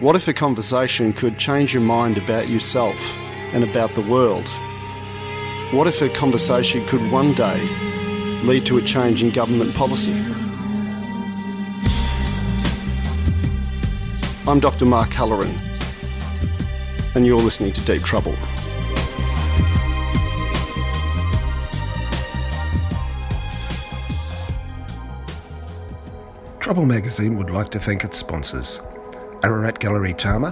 What if a conversation could change your mind about yourself and about the world? What if a conversation could one day lead to a change in government policy? I'm Dr. Mark Halloran, and you're listening to Deep Trouble. Trouble magazine would like to thank its sponsors Ararat Gallery Tama,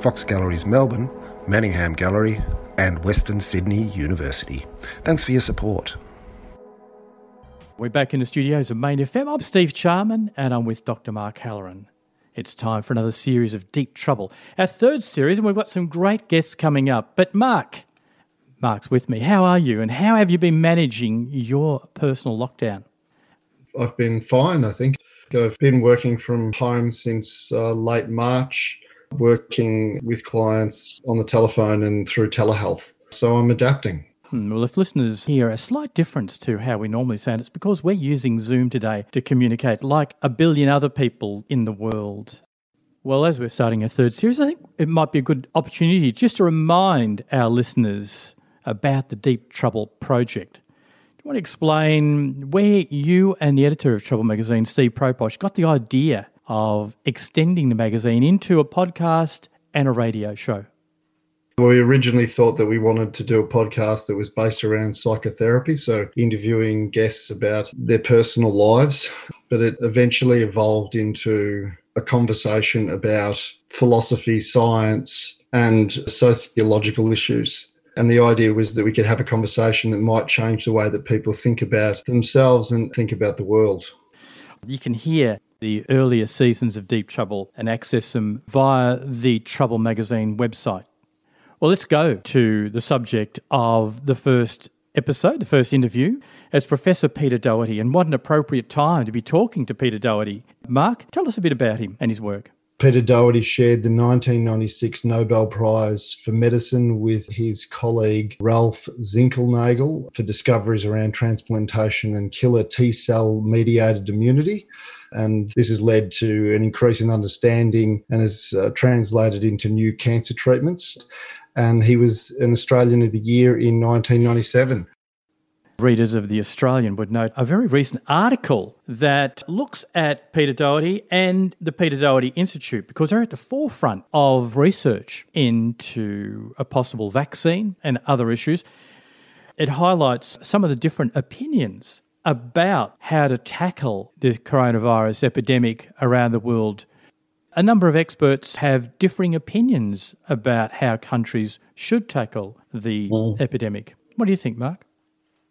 Fox Galleries Melbourne, Manningham Gallery, and Western Sydney University. Thanks for your support. We're back in the studios of Main FM. I'm Steve Charman and I'm with Dr. Mark Halloran. It's time for another series of Deep Trouble, our third series, and we've got some great guests coming up. But Mark, Mark's with me. How are you and how have you been managing your personal lockdown? I've been fine, I think. I've been working from home since uh, late March, working with clients on the telephone and through telehealth. So I'm adapting. Hmm, well, if listeners hear a slight difference to how we normally sound, it's because we're using Zoom today to communicate like a billion other people in the world. Well, as we're starting a third series, I think it might be a good opportunity just to remind our listeners about the Deep Trouble project want to explain where you and the editor of Trouble magazine, Steve Proposch, got the idea of extending the magazine into a podcast and a radio show? Well, We originally thought that we wanted to do a podcast that was based around psychotherapy, so interviewing guests about their personal lives, but it eventually evolved into a conversation about philosophy, science, and sociological issues. And the idea was that we could have a conversation that might change the way that people think about themselves and think about the world. You can hear the earlier seasons of Deep Trouble and access them via the Trouble magazine website. Well, let's go to the subject of the first episode, the first interview, as Professor Peter Doherty. And what an appropriate time to be talking to Peter Doherty. Mark, tell us a bit about him and his work. Peter Doherty shared the 1996 Nobel Prize for Medicine with his colleague Rolf Zinkernagel for discoveries around transplantation and killer T cell mediated immunity. And this has led to an increase in understanding and has uh, translated into new cancer treatments. And he was an Australian of the Year in 1997 readers of The Australian would note a very recent article that looks at Peter Doherty and the Peter Doherty Institute because they're at the forefront of research into a possible vaccine and other issues. It highlights some of the different opinions about how to tackle the coronavirus epidemic around the world. A number of experts have differing opinions about how countries should tackle the mm. epidemic. What do you think, Mark?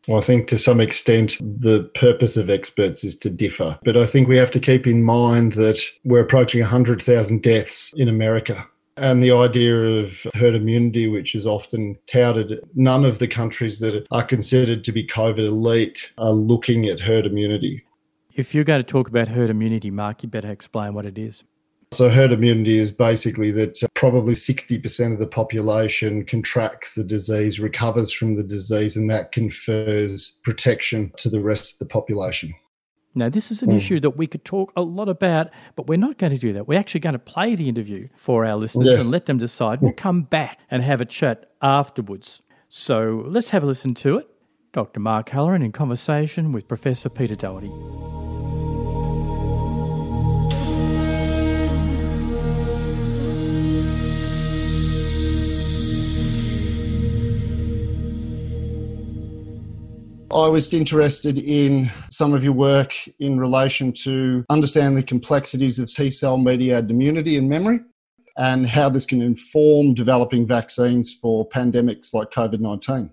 Well, I think to some extent the purpose of experts is to differ. But I think we have to keep in mind that we're approaching 100,000 deaths in America. And the idea of herd immunity, which is often touted, none of the countries that are considered to be COVID elite are looking at herd immunity. If you're going to talk about herd immunity, Mark, you better explain what it is. So, herd immunity is basically that uh, probably 60% of the population contracts the disease, recovers from the disease, and that confers protection to the rest of the population. Now, this is an mm. issue that we could talk a lot about, but we're not going to do that. We're actually going to play the interview for our listeners yes. and let them decide. We'll come back and have a chat afterwards. So let's have a listen to it. Dr. Mark Halloran in conversation with Professor Peter Doherty. I was interested in some of your work in relation to understand the complexities of T cell mediated immunity and memory and how this can inform developing vaccines for pandemics like COVID 19.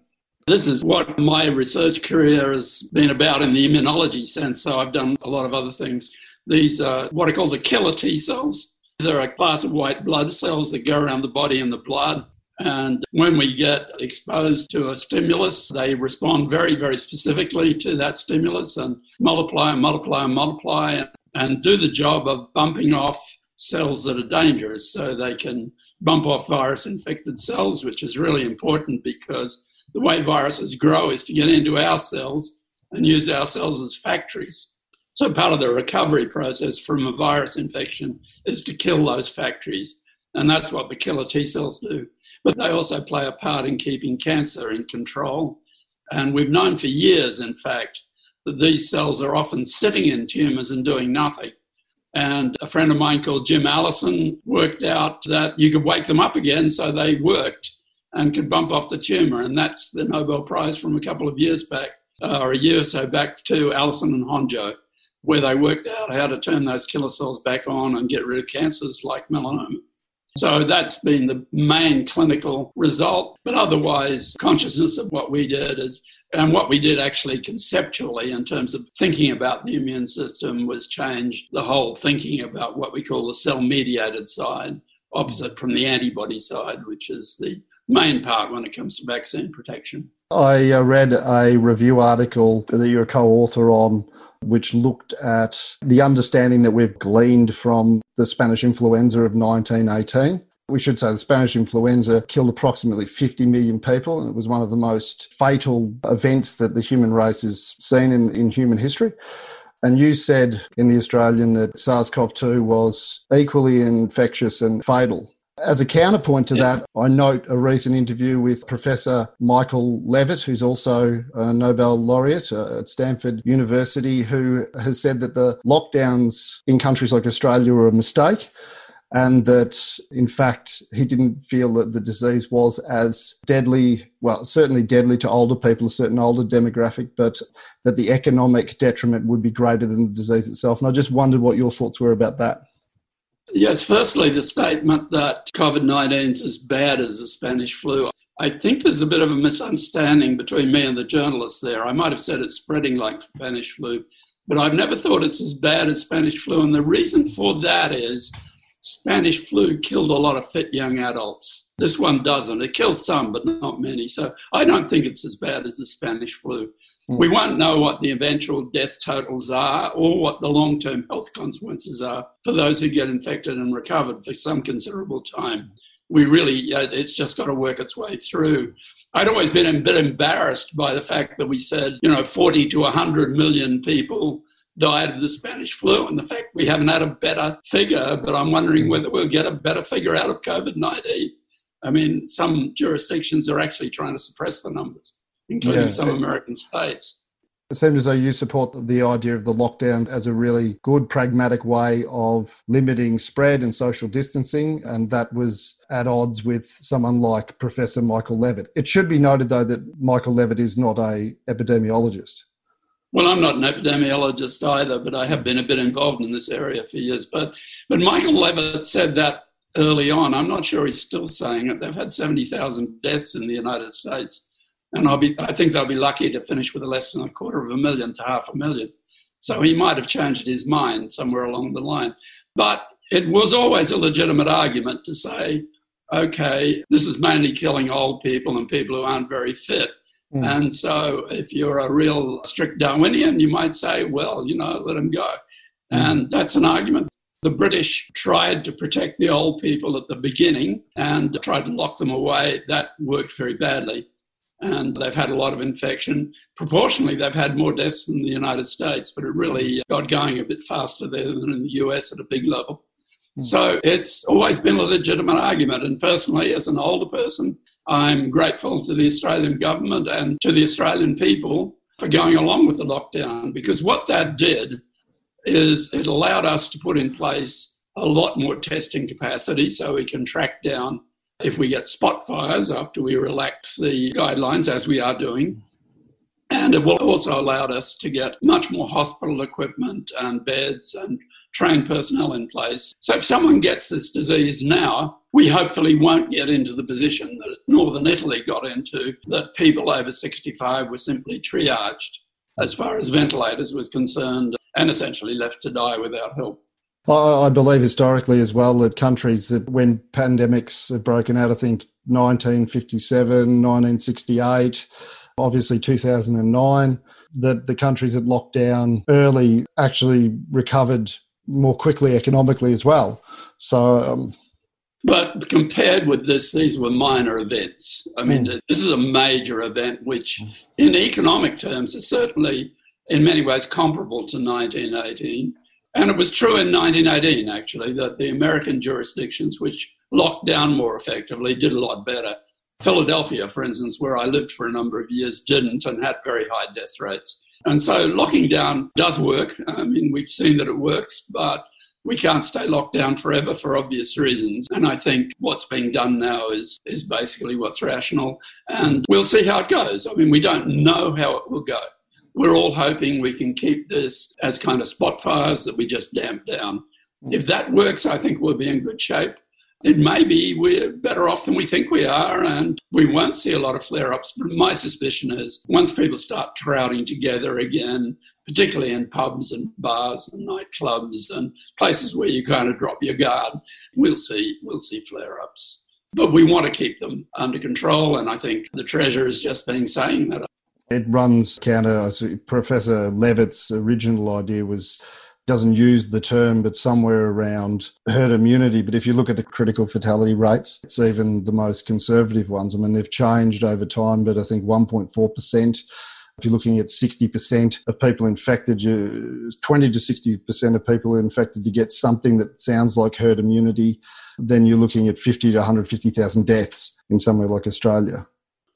This is what my research career has been about in the immunology sense. So I've done a lot of other things. These are what are called the killer T cells. These are a class of white blood cells that go around the body in the blood and when we get exposed to a stimulus, they respond very, very specifically to that stimulus and multiply and multiply and multiply and do the job of bumping off cells that are dangerous. So they can bump off virus infected cells, which is really important because the way viruses grow is to get into our cells and use our cells as factories. So part of the recovery process from a virus infection is to kill those factories And that's what the killer T cells do. But they also play a part in keeping cancer in control. And we've known for years, in fact, that these cells are often sitting in tumours and doing nothing. And a friend of mine called Jim Allison worked out that you could wake them up again, so they worked and could bump off the tumour. And that's the Nobel Prize from a couple of years back, uh, or a year or so back to Allison and Honjo, where they worked out how to turn those killer cells back on and get rid of cancers like melanoma. So that's been the main clinical result. But otherwise, consciousness of what we did is, and what we did actually conceptually in terms of thinking about the immune system was changed the whole thinking about what we call the cell mediated side, opposite from the antibody side, which is the main part when it comes to vaccine protection. I uh, read a review article that you're a co author on which looked at the understanding that we've gleaned from the Spanish influenza of 1918. We should say the Spanish influenza killed approximately 50 million people, and it was one of the most fatal events that the human race has seen in, in human history. And you said in The Australian that SARS CoV 2 was equally infectious and fatal. As a counterpoint to that, I note a recent interview with Professor Michael Levitt, who's also a Nobel laureate uh, at Stanford University, who has said that the lockdowns in countries like Australia were a mistake and that in fact he didn't feel that the disease was as deadly well certainly deadly to older people a certain older demographic but that the economic detriment would be greater than the disease itself. And i just wondered what your thoughts were about that Yes, firstly, the statement that COVID 19 is as bad as the Spanish flu. I think there's a bit of a misunderstanding between me and the journalist there. I might have said it's spreading like Spanish flu, but I've never thought it's as bad as Spanish flu. And the reason for that is Spanish flu killed a lot of fit young adults. This one doesn't. It kills some, but not many. So I don't think it's as bad as the Spanish flu. We won't know what the eventual death totals are or what the long term health consequences are for those who get infected and recovered for some considerable time. We really, it's just got to work its way through. I'd always been a bit embarrassed by the fact that we said, you know, 40 to 100 million people died of the Spanish flu, and the fact we haven't had a better figure, but I'm wondering whether we'll get a better figure out of COVID 19. I mean, some jurisdictions are actually trying to suppress the numbers including yeah. some American states. It seems as though you support the idea of the lockdown as a really good, pragmatic way of limiting spread and social distancing, and that was at odds with someone like Professor Michael Levitt. It should be noted, though, that Michael Levitt is not a epidemiologist. Well, I'm not an epidemiologist either, but I have been a bit involved in this area for years. But, but Michael Levitt said that early on. I'm not sure he's still saying it. They've had 70,000 deaths in the United States and I'll be, I think they'll be lucky to finish with less than a quarter of a million to half a million. So he might have changed his mind somewhere along the line. But it was always a legitimate argument to say, okay, this is mainly killing old people and people who aren't very fit. Mm. And so if you're a real strict Darwinian, you might say, well, you know, let them go. Mm. And that's an argument. The British tried to protect the old people at the beginning and tried to lock them away. That worked very badly and they've had a lot of infection. Proportionally, they've had more deaths than the United States, but it really got going a bit faster there than in the US at a big level. Mm. So it's always been a legitimate argument. And personally, as an older person, I'm grateful to the Australian government and to the Australian people for going along with the lockdown because what that did is it allowed us to put in place a lot more testing capacity so we can track down if we get spot fires after we relax the guidelines, as we are doing. And it will also allow us to get much more hospital equipment and beds and trained personnel in place. So if someone gets this disease now, we hopefully won't get into the position that Northern Italy got into, that people over 65 were simply triaged as far as ventilators was concerned and essentially left to die without help. I believe historically as well that countries that when pandemics have broken out, I think 1957, 1968, obviously 2009, that the countries that locked down early actually recovered more quickly economically as well. So, um, but compared with this, these were minor events. I mean, mm. this is a major event, which in economic terms is certainly in many ways comparable to 1918 and it was true in 1918, actually, that the American jurisdictions, which locked down more effectively, did a lot better. Philadelphia, for instance, where I lived for a number of years, didn't and had very high death rates. And so locking down does work. I mean, we've seen that it works, but we can't stay locked down forever for obvious reasons. And I think what's being done now is, is basically what's rational. And we'll see how it goes. I mean, we don't know how it will go. We're all hoping we can keep this as kind of spot fires that we just damp down. Hmm. If that works, I think we'll be in good shape. It may be we're better off than we think we are, and we won't see a lot of flare ups. But my suspicion is once people start crowding together again, particularly in pubs and bars and nightclubs and places where you kind of drop your guard, we'll see we'll see flare ups. But we want to keep them under control, and I think the Treasurer is just being saying that. It runs counter. Professor Levitt's original idea was doesn't use the term, but somewhere around herd immunity. But if you look at the critical fatality rates, it's even the most conservative ones. I mean, they've changed over time, but I think 1.4%. If you're looking at 60% of people infected, you, 20 to 60% of people infected, you get something that sounds like herd immunity. Then you're looking at 50 to 150,000 deaths in somewhere like Australia.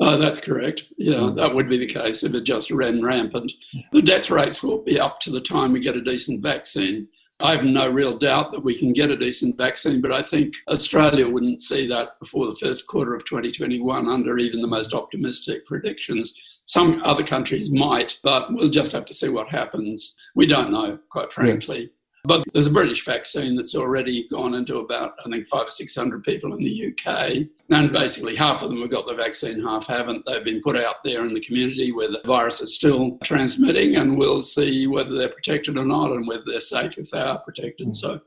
Oh, that's correct. Yeah, mm. that would be the case if it just ran rampant. The death rates will be up to the time we get a decent vaccine. I have no real doubt that we can get a decent vaccine, but I think Australia wouldn't see that before the first quarter of 2021 under even the most optimistic predictions. Some other countries might, but we'll just have to see what happens. We don't know, quite frankly. But there's a British vaccine that's already gone into about, I think, five or 600 people in the UK. And basically, half of them have got the vaccine, half haven't. They've been put out there in the community where the virus is still transmitting, and we'll see whether they're protected or not and whether they're safe if they are protected. Mm. So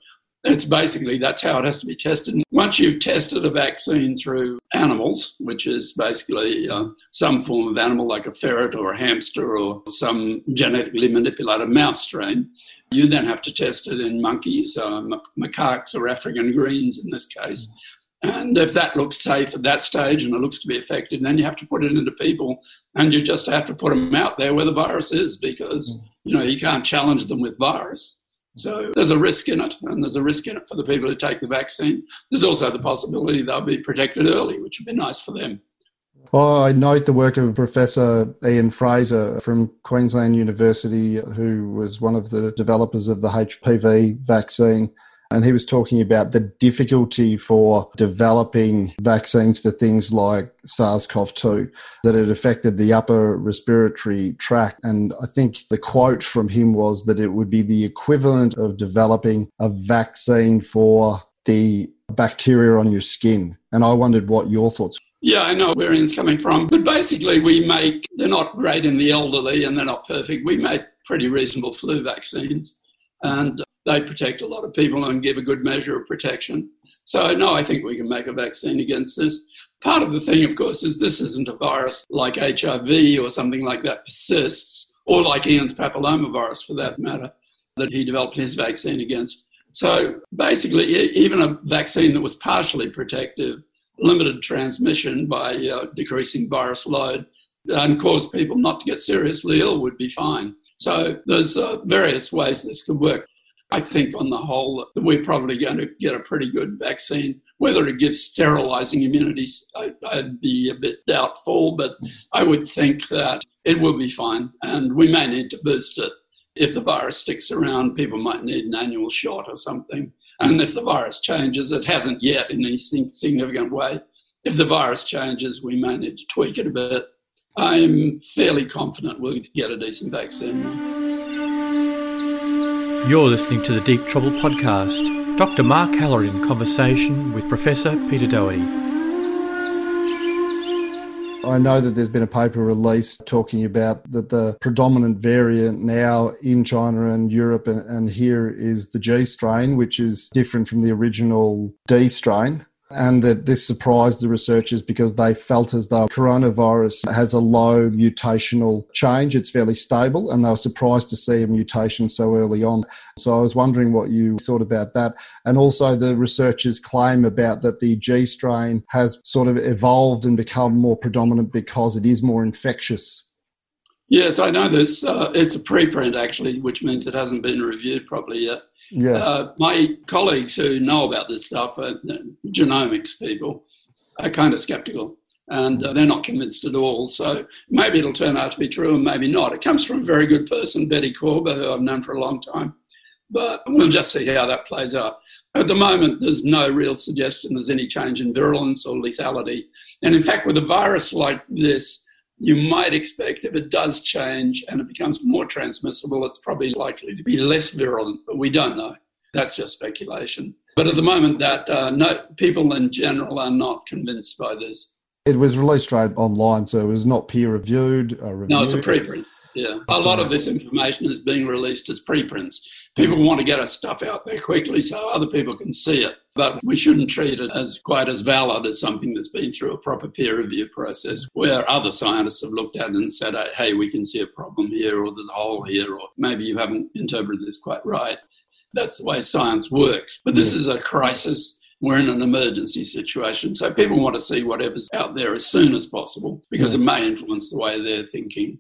it's basically that's how it has to be tested. Once you've tested a vaccine through animals, which is basically uh, some form of animal like a ferret or a hamster or some genetically manipulated mouse strain, you then have to test it in monkeys, uh, macaques or African greens in this case. And if that looks safe at that stage and it looks to be effective, then you have to put it into people and you just have to put them out there where the virus is because, you know, you can't challenge them with virus. So there's a risk in it, and there's a risk in it for the people who take the vaccine. There's also the possibility they'll be protected early, which would be nice for them. I note the work of Professor Ian Frazer from Queensland University, who was one of the developers of the HPV vaccine. And he was talking about the difficulty for developing vaccines for things like SARS CoV 2, that it affected the upper respiratory tract. And I think the quote from him was that it would be the equivalent of developing a vaccine for the bacteria on your skin. And I wondered what your thoughts yeah, I know where Ian's coming from. But basically, we make, they're not great in the elderly and they're not perfect. We make pretty reasonable flu vaccines. And they protect a lot of people and give a good measure of protection. So, no, I think we can make a vaccine against this. Part of the thing, of course, is this isn't a virus like HIV or something like that persists, or like Ian's papillomavirus for that matter, that he developed his vaccine against. So basically, even a vaccine that was partially protective, limited transmission by uh, decreasing virus load, and caused people not to get seriously ill would be fine. So there's uh, various ways this could work. I think on the whole, we're probably going to get a pretty good vaccine. Whether it gives sterilizing immunity, I, would be a bit doubtful, but I would think that it will be fine. And we may need to boost it. If the virus sticks around, people might need an annual shot or something. And if the virus changes, it hasn't yet in any significant way. If the virus changes, we may need to tweak it a bit. I'm fairly confident we'll get a decent vaccine. You're listening to the Deep Trouble podcast. Dr. Mark Halloran in conversation with Professor Peter Doherty. I know that there's been a paper released talking about that the predominant variant now in China and Europe and, and here is the G strain, which is different from the original D strain and that this surprised the researchers because they felt as though coronavirus has a low mutational change. It's fairly stable, and they were surprised to see a mutation so early on. So I was wondering what you thought about that. And also, the researchers claim about that the G strain has sort of evolved and become more predominant because it is more infectious. Yes, I know this. Uh, it's a preprint actually, which means it hasn't been reviewed properly yet. Yes. Uh, my colleagues who know about this stuff, uh, genomics people, are kind of skeptical and uh, they're not convinced at all. So maybe it'll turn out to be true and maybe not. It comes from a very good person, Bette Korber, who I've known for a long time. But we'll just see how that plays out. At the moment, there's no real suggestion there's any change in virulence or lethality. And in fact, with a virus like this, you might expect if it does change and it becomes more transmissible, it's probably likely to be less virulent, but we don't know. That's just speculation. But at the moment, that uh, no, people in general are not convinced by this. It was released straight online, so it was not peer reviewed. No, it's a preprint. Yeah, a lot of this information is being released as preprints. People want to get our stuff out there quickly so other people can see it, but we shouldn't treat it as quite as valid as something that's been through a proper peer review process where other scientists have looked at it and said, hey, we can see a problem here, or there's a hole here, or maybe you haven't interpreted this quite right. That's the way science works. But this is a crisis we're in an emergency situation. So people want to see whatever's out there as soon as possible because yeah. it may influence the way they're thinking.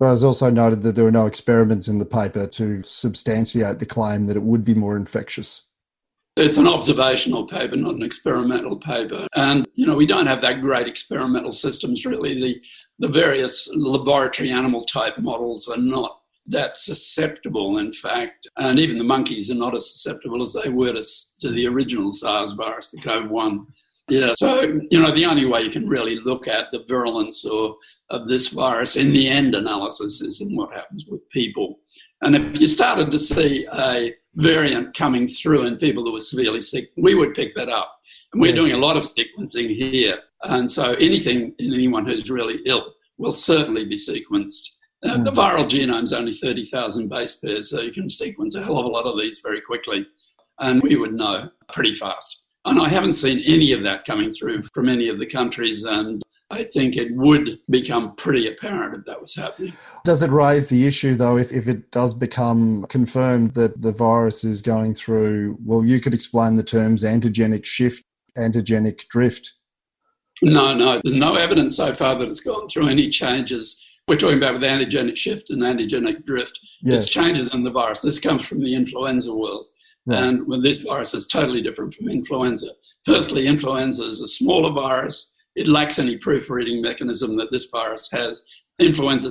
But I was also noted that there were no experiments in the paper to substantiate the claim that it would be more infectious. It's an observational paper, not an experimental paper. And, you know, we don't have that great experimental systems really. The, the various laboratory animal type models are not that susceptible, in fact. And even the monkeys are not as susceptible as they were to, to the original SARS virus, the CoV 1. Yeah, so, you know, the only way you can really look at the virulence or, of this virus in the end analysis is in what happens with people. And if you started to see a variant coming through in people that were severely sick, we would pick that up. And we're doing a lot of sequencing here. And so anything in anyone who's really ill will certainly be sequenced. Uh, the hmm. viral genome is only 30,000 base pairs, so you can sequence a hell of a lot of these very quickly. And we would know pretty fast. And I haven't seen any of that coming through from any of the countries. And I think it would become pretty apparent if that was happening. Does it raise the issue, though, if, if it does become confirmed that the virus is going through? Well, you could explain the terms antigenic shift, antigenic drift. No, no, there's no evidence so far that it's gone through any changes we're talking about with antigenic shift and antigenic drift. Yes. It's changes in the virus. This comes from the influenza world. And well, this virus is totally different from influenza. Firstly, influenza is a smaller virus. It lacks any proofreading mechanism that this virus has. Influenza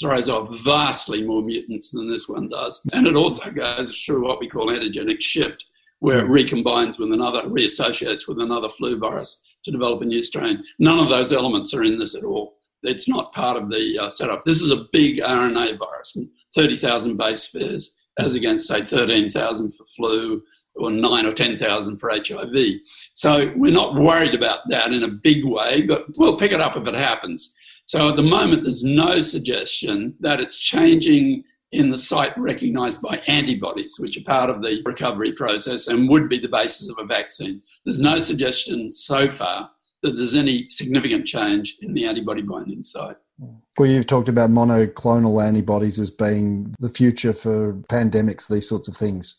throws off vastly more mutants than this one does. And it also goes through what we call antigenic shift, where it recombines with another, reassociates with another flu virus to develop a new strain. None of those elements are in this at all it's not part of the uh, setup. This is a big RNA virus, 30,000 base pairs, as against, say, 13,000 for flu or 9 or 10,000 for HIV. So we're not worried about that in a big way, but we'll pick it up if it happens. So at the moment, there's no suggestion that it's changing in the site recognized by antibodies, which are part of the recovery process and would be the basis of a vaccine. There's no suggestion so far that there's any significant change in the antibody binding site. Well, you've talked about monoclonal antibodies as being the future for pandemics, these sorts of things.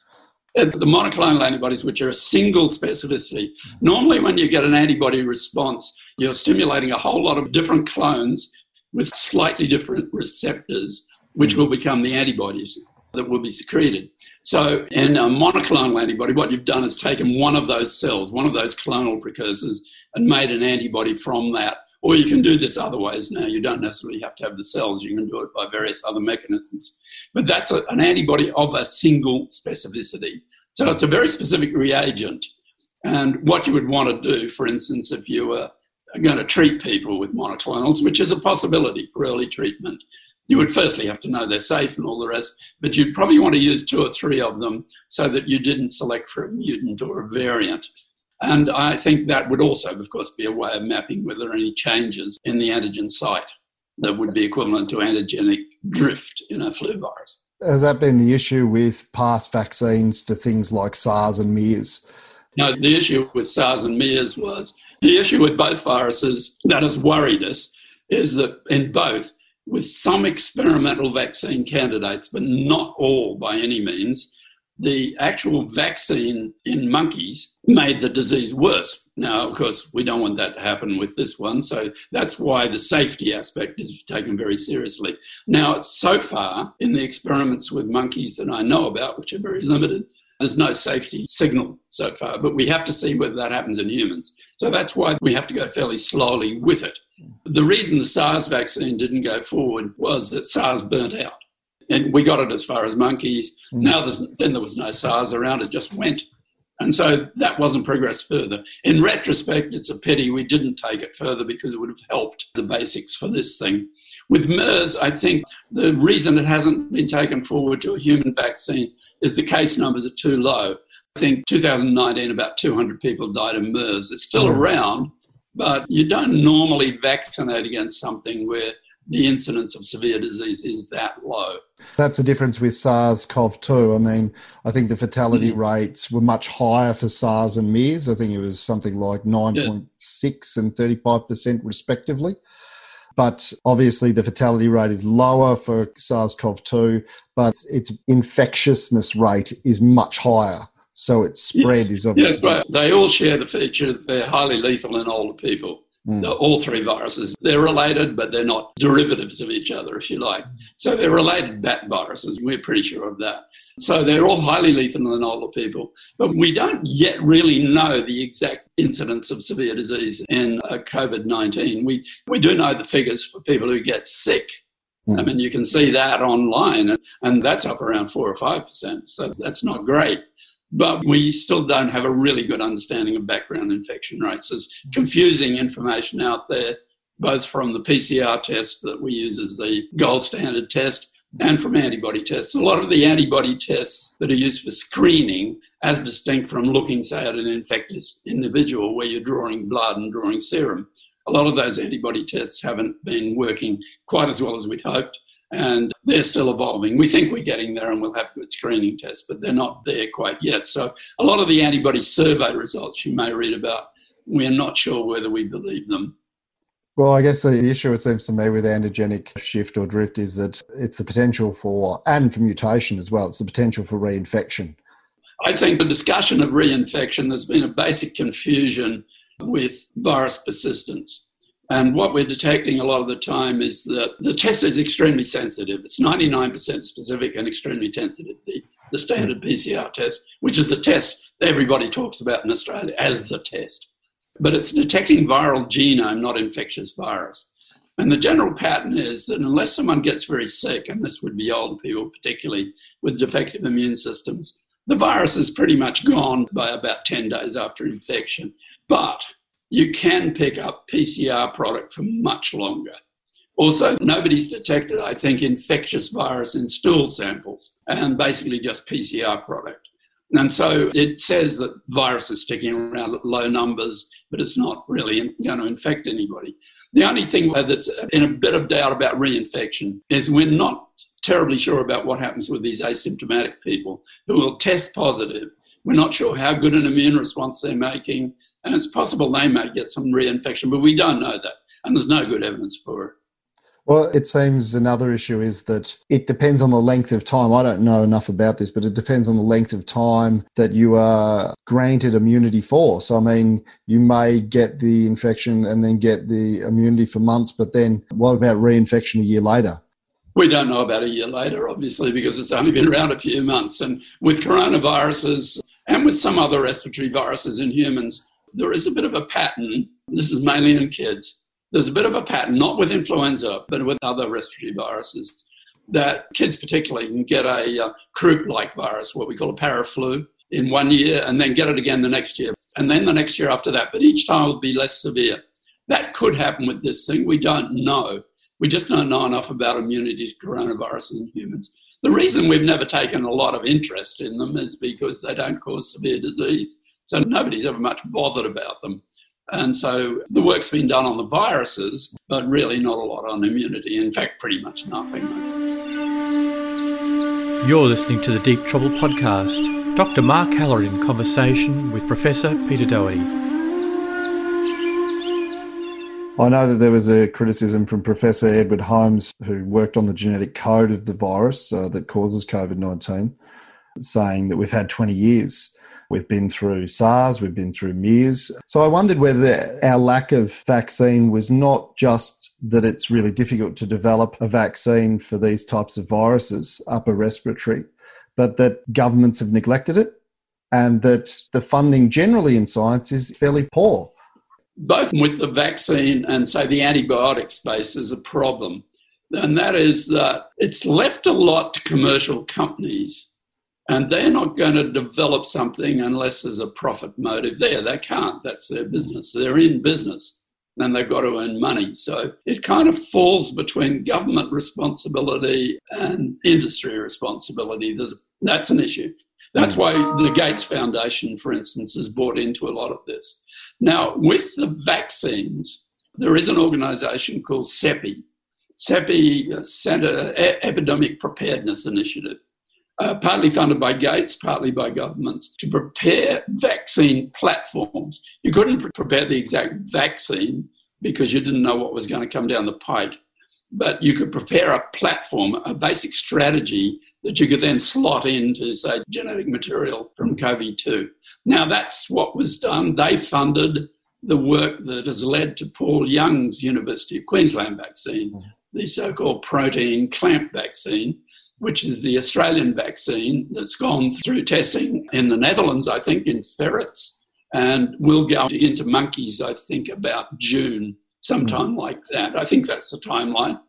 Uh, the monoclonal antibodies, which are a single specificity, normally when you get an antibody response, you're stimulating a whole lot of different clones with slightly different receptors, which hmm. will become the antibodies that will be secreted. So, in a monoclonal antibody, what you've done is taken one of those cells, one of those clonal precursors, and made an antibody from that. Or you can do this other ways now. You don't necessarily have to have the cells, you can do it by various other mechanisms. But that's a, an antibody of a single specificity. So, it's a very specific reagent. And what you would want to do, for instance, if you were going to treat people with monoclonals, which is a possibility for early treatment, you would firstly have to know they're safe and all the rest, but you'd probably want to use two or three of them so that you didn't select for a mutant or a variant. And I think that would also, of course, be a way of mapping whether any changes in the antigen site that would be equivalent to antigenic drift in a flu virus. Has that been the issue with past vaccines for things like SARS and MERS? No, the issue with SARS and MERS was the issue with both viruses that has worried us is that in both, with some experimental vaccine candidates, but not all by any means, the actual vaccine in monkeys made the disease worse. Now, of course, we don't want that to happen with this one, so that's why the safety aspect is taken very seriously. Now, so far, in the experiments with monkeys that I know about, which are very limited, there's no safety signal so far, but we have to see whether that happens in humans. So that's why we have to go fairly slowly with it. The reason the SARS vaccine didn't go forward was that SARS burnt out and we got it as far as monkeys. Mm. Now there's, then there was no SARS around; it just went, and so that wasn't progressed further. In retrospect, it's a pity we didn't take it further because it would have helped the basics for this thing. With MERS, I think the reason it hasn't been taken forward to a human vaccine is the case numbers are too low. I think 2019, about 200 people died of MERS. It's still mm. around, but you don't normally vaccinate against something where the incidence of severe disease is that low. That's the difference with SARS CoV 2. I mean, I think the fatality mm-hmm. rates were much higher for SARS and MERS. I think it was something like 9.6 yeah. and 35% respectively. But obviously, the fatality rate is lower for SARS CoV 2, but its infectiousness rate is much higher. So its spread yeah. is obviously. Yes, right. They all share the feature that they're highly lethal in older people. Mm. All three viruses, they're related, but they're not derivatives of each other, if you like. So they're related bat viruses. We're pretty sure of that. So they're all highly lethal in older people. But we don't yet really know the exact incidence of severe disease in uh, COVID 19. We, we do know the figures for people who get sick. Mm. I mean, you can see that online, and, and that's up around 4 or 5%. So that's not great but we still don't have a really good understanding of background infection rates. There's confusing information out there, both from the PCR test that we use as the gold standard test and from antibody tests. A lot of the antibody tests that are used for screening, as distinct from looking, say, at an infected individual where you're drawing blood and drawing serum, a lot of those antibody tests haven't been working quite as well as we'd hoped and they're still evolving. We think we're getting there and we'll have good screening tests, but they're not there quite yet. So, a lot of the antibody survey results you may read about, we're not sure whether we believe them. Well, I guess the issue, it seems to me, with antigenic shift or drift is that it's the potential for, and for mutation as well, it's the potential for reinfection. I think the discussion of reinfection, there's been a basic confusion with virus persistence. And what we're detecting a lot of the time is that the test is extremely sensitive. It's 99% specific and extremely sensitive, the, the standard PCR test, which is the test everybody talks about in Australia as the test. But it's detecting viral genome, not infectious virus. And the general pattern is that unless someone gets very sick, and this would be older people, particularly with defective immune systems, the virus is pretty much gone by about 10 days after infection. But you can pick up PCR product for much longer. Also, nobody's detected, I think, infectious virus in stool samples and basically just PCR product. And so it says that virus is sticking around at low numbers, but it's not really going to infect anybody. The only thing that's in a bit of doubt about reinfection is we're not terribly sure about what happens with these asymptomatic people who will test positive. We're not sure how good an immune response they're making. And it's possible they may get some reinfection, but we don't know that. And there's no good evidence for it. Well, it seems another issue is that it depends on the length of time. I don't know enough about this, but it depends on the length of time that you are granted immunity for. So, I mean, you may get the infection and then get the immunity for months, but then what about reinfection a year later? We don't know about a year later, obviously, because it's only been around a few months. And with coronaviruses and with some other respiratory viruses in humans, there is a bit of a pattern. This is mainly in kids. There's a bit of a pattern, not with influenza, but with other respiratory viruses, that kids particularly can get a uh, croup-like virus, what we call a paraflu, in one year, and then get it again the next year, and then the next year after that. But each time will be less severe. That could happen with this thing. We don't know. We just don't know enough about immunity to coronavirus in humans. The reason we've never taken a lot of interest in them is because they don't cause severe disease. So nobody's ever much bothered about them. And so the work's been done on the viruses, but really not a lot on immunity. In fact, pretty much nothing. You're listening to the Deep Trouble podcast. Dr. Mark Halloran in conversation with Professor Peter Doherty. I know that there was a criticism from Professor Edward Holmes, who worked on the genetic code of the virus uh, that causes COVID 19 saying that we've had 20 years. We've been through SARS, we've been through MERS. So I wondered whether our lack of vaccine was not just that it's really difficult to develop a vaccine for these types of viruses, upper respiratory, but that governments have neglected it and that the funding generally in science is fairly poor. Both with the vaccine and, say, the antibiotic space is a problem. And that is that it's left a lot to commercial companies and they're not going to develop something unless there's a profit motive there. They can't. That's their business. They're in business and they've got to earn money. So it kind of falls between government responsibility and industry responsibility. There's, that's an issue. That's why the Gates Foundation, for instance, has bought into a lot of this. Now, with the vaccines, there is an organization called CEPI, CEPI uh, Center Epidemic Preparedness Initiative uh, partly funded by Gates, partly by governments, to prepare vaccine platforms. You couldn't pre- prepare the exact vaccine because you didn't know what was going to come down the pike, but you could prepare a platform, a basic strategy that you could then slot into, say, genetic material from COVID 2. Now, that's what was done. They funded the work that has led to Paul Young's University of Queensland vaccine, the so called protein clamp vaccine which is the Australian vaccine that's gone through testing in the Netherlands, I think, in ferrets, and will go into monkeys, I think, about June, sometime mm-hmm. like that. I think that's the timeline.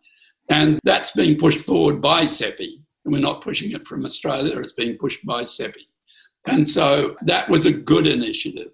And that's being pushed forward by CEPI. And we're not pushing it from Australia, it's being pushed by CEPI. And so that was a good initiative.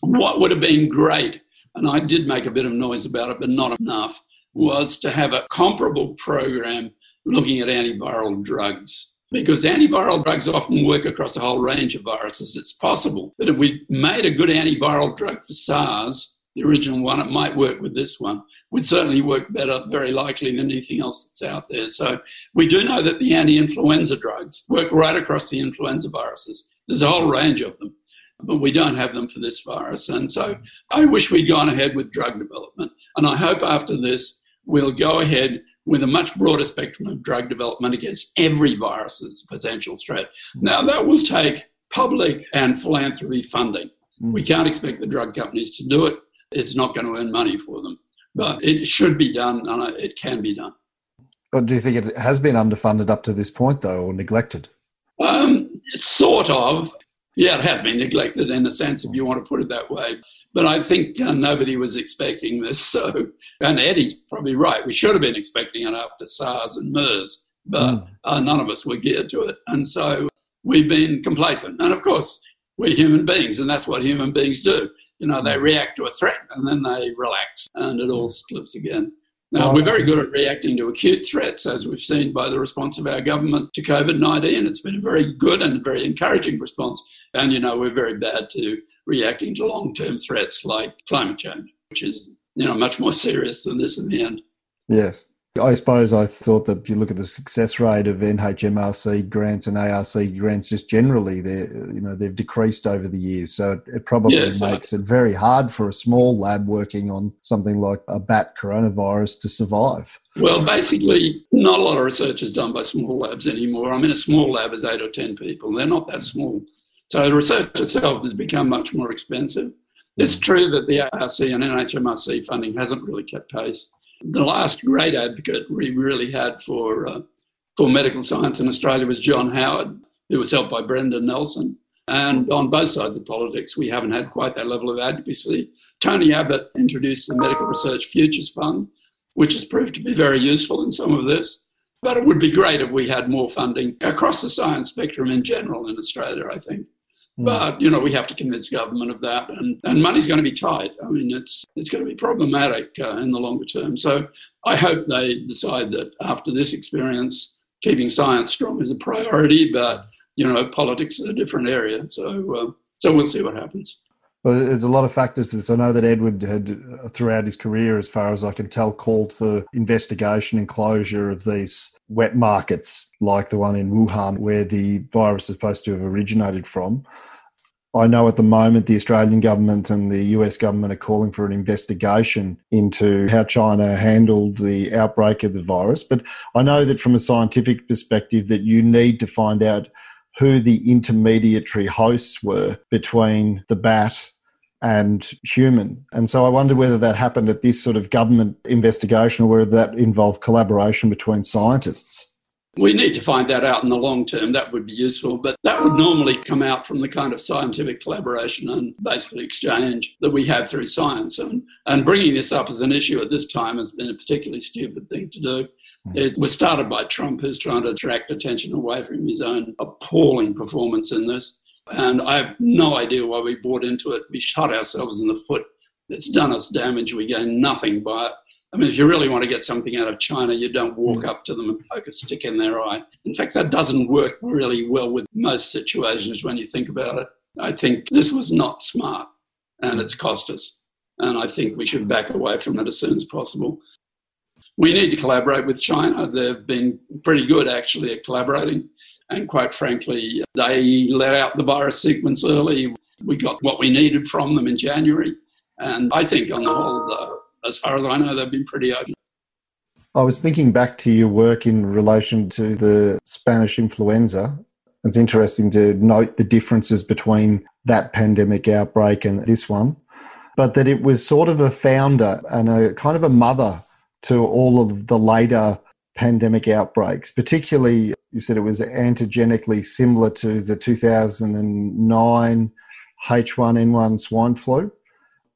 What would have been great, and I did make a bit of noise about it, but not enough, was to have a comparable program looking at antiviral drugs because antiviral drugs often work across a whole range of viruses. It's possible that if we made a good antiviral drug for SARS, the original one, it might work with this one. Would certainly work better, very likely, than anything else that's out there. So we do know that the anti-influenza drugs work right across the influenza viruses. There's a whole range of them, but we don't have them for this virus. And so I wish we'd gone ahead with drug development. And I hope after this we'll go ahead with a much broader spectrum of drug development against every virus as a potential threat. Now, that will take public and philanthropy funding. Mm. We can't expect the drug companies to do it. It's not going to earn money for them. But it should be done and it can be done. But do you think it has been underfunded up to this point, though, or neglected? Um, sort of. Yeah, it has been neglected in a sense, if you want to put it that way. But I think uh, nobody was expecting this. So, and Eddie's probably right. We should have been expecting it after SARS and MERS, but mm. uh, none of us were geared to it. And so we've been complacent. And of course, we're human beings, and that's what human beings do. You know, they react to a threat and then they relax, and it all slips again. Now, we're very good um, at reacting to acute threats, as we've seen by the response of our government to COVID 19. It's been a very good and very encouraging response. And, you know, we're very bad to reacting to long term threats like climate change, which is you know much more serious than this in the end. Yes. I suppose I thought that if you look at the success rate of NHMRC grants and ARC grants, just generally, they you know they've decreased over the years. So it, it probably yes, makes it very hard for a small lab working on something like a bat coronavirus to survive. Well, basically, not a lot of research is done by small labs anymore. I mean, a small lab is eight or ten people. They're not that small. So the research itself has become much more expensive. It's true that the ARC and NHMRC funding hasn't really kept pace. The last great advocate we really had for, uh, for medical science in Australia was John Howard, who was helped by Brendan Nelson. And on both sides of politics, we haven't had quite that level of advocacy. Tony Abbott introduced the Medical Research Futures Fund, which has proved to be very useful in some of this. But it would be great if we had more funding across the science spectrum in general in Australia, I think. Hmm. But you know, we have to convince government of that, and, and money's going to be tight. I mean, it's it's going to be problematic uh, in the longer term. So I hope they decide that after this experience, keeping science strong is a priority. But you know, politics is a different area. So uh, so we'll see what happens. Well, there's a lot of factors to this. I know that Edward had, uh, throughout his career, as far as I can tell, called for investigation and closure of these wet markets, like the one in Wuhan, where the virus is supposed to have originated from. I know at the moment the Australian government and the US government are calling for an investigation into how China handled the outbreak of the virus. But I know that from a scientific perspective, that you need to find out who the intermediary hosts were between the bat and human. And so I wonder whether that happened at this sort of government investigation or whether that involved collaboration between scientists. We need to find that out in the long term. That would be useful. But that would normally come out from the kind of scientific collaboration and basically exchange that we have through science. And, and bringing this up as an issue at this time has been a particularly stupid thing to do. Hmm. It was started by Trump, who's trying to attract attention away from his own appalling performance in this. And I have no idea why we bought into it. We shot ourselves in the foot. It's done us damage. We gain nothing by it. I mean, if you really want to get something out of China, you don't walk up to them and poke a stick in their eye. In fact, that doesn't work really well with most situations when you think about it. I think this was not smart and it's cost us. And I think we should back away from it as soon as possible. We need to collaborate with China. They've been pretty good actually at collaborating. And quite frankly, they let out the virus sequence early. We got what we needed from them in January. And I think on the whole, as far as I know, they've been pretty open. I was thinking back to your work in relation to the Spanish influenza. It's interesting to note the differences between that pandemic outbreak and this one, but that it was sort of a founder and a kind of a mother to all of the later pandemic outbreaks, particularly you said it was antigenically similar to the 2009 H1N1 swine flu.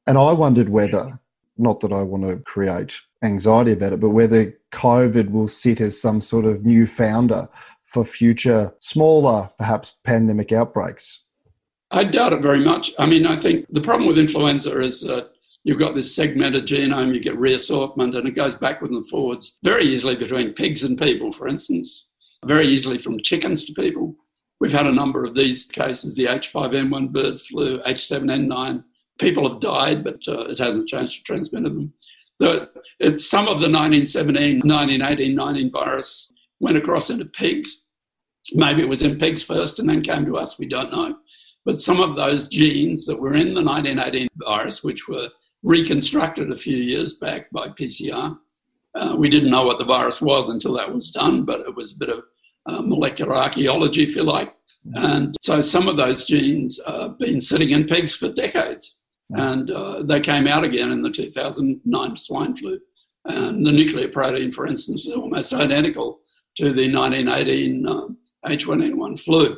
And I wondered whether not that I want to create anxiety about it, but whether COVID will sit as some sort of new founder for future smaller, perhaps pandemic outbreaks. I doubt it very much. I mean, I think the problem with influenza is that you've got this segmented genome, you get reassortment, and it goes backwards and forwards very easily between pigs and people, for instance, very easily from chickens to people. We've had a number of these cases the H5N1 bird flu, H7N9 people have died, but uh, it hasn't changed to transmitted them. The, it's some of the 1917, 1918, 19 virus went across into pigs. Maybe it was in pigs first and then came to us, we don't know. But some of those genes that were in the 1918 virus, which were reconstructed a few years back by PCR, uh, we didn't know what the virus was until that was done, but it was a bit of uh, molecular archaeology, if you like. And so some of those genes have been sitting in pigs for decades. And uh, they came out again in the 2009 swine flu. And the nuclear protein, for instance, is almost identical to the 1918 uh, H1N1 flu.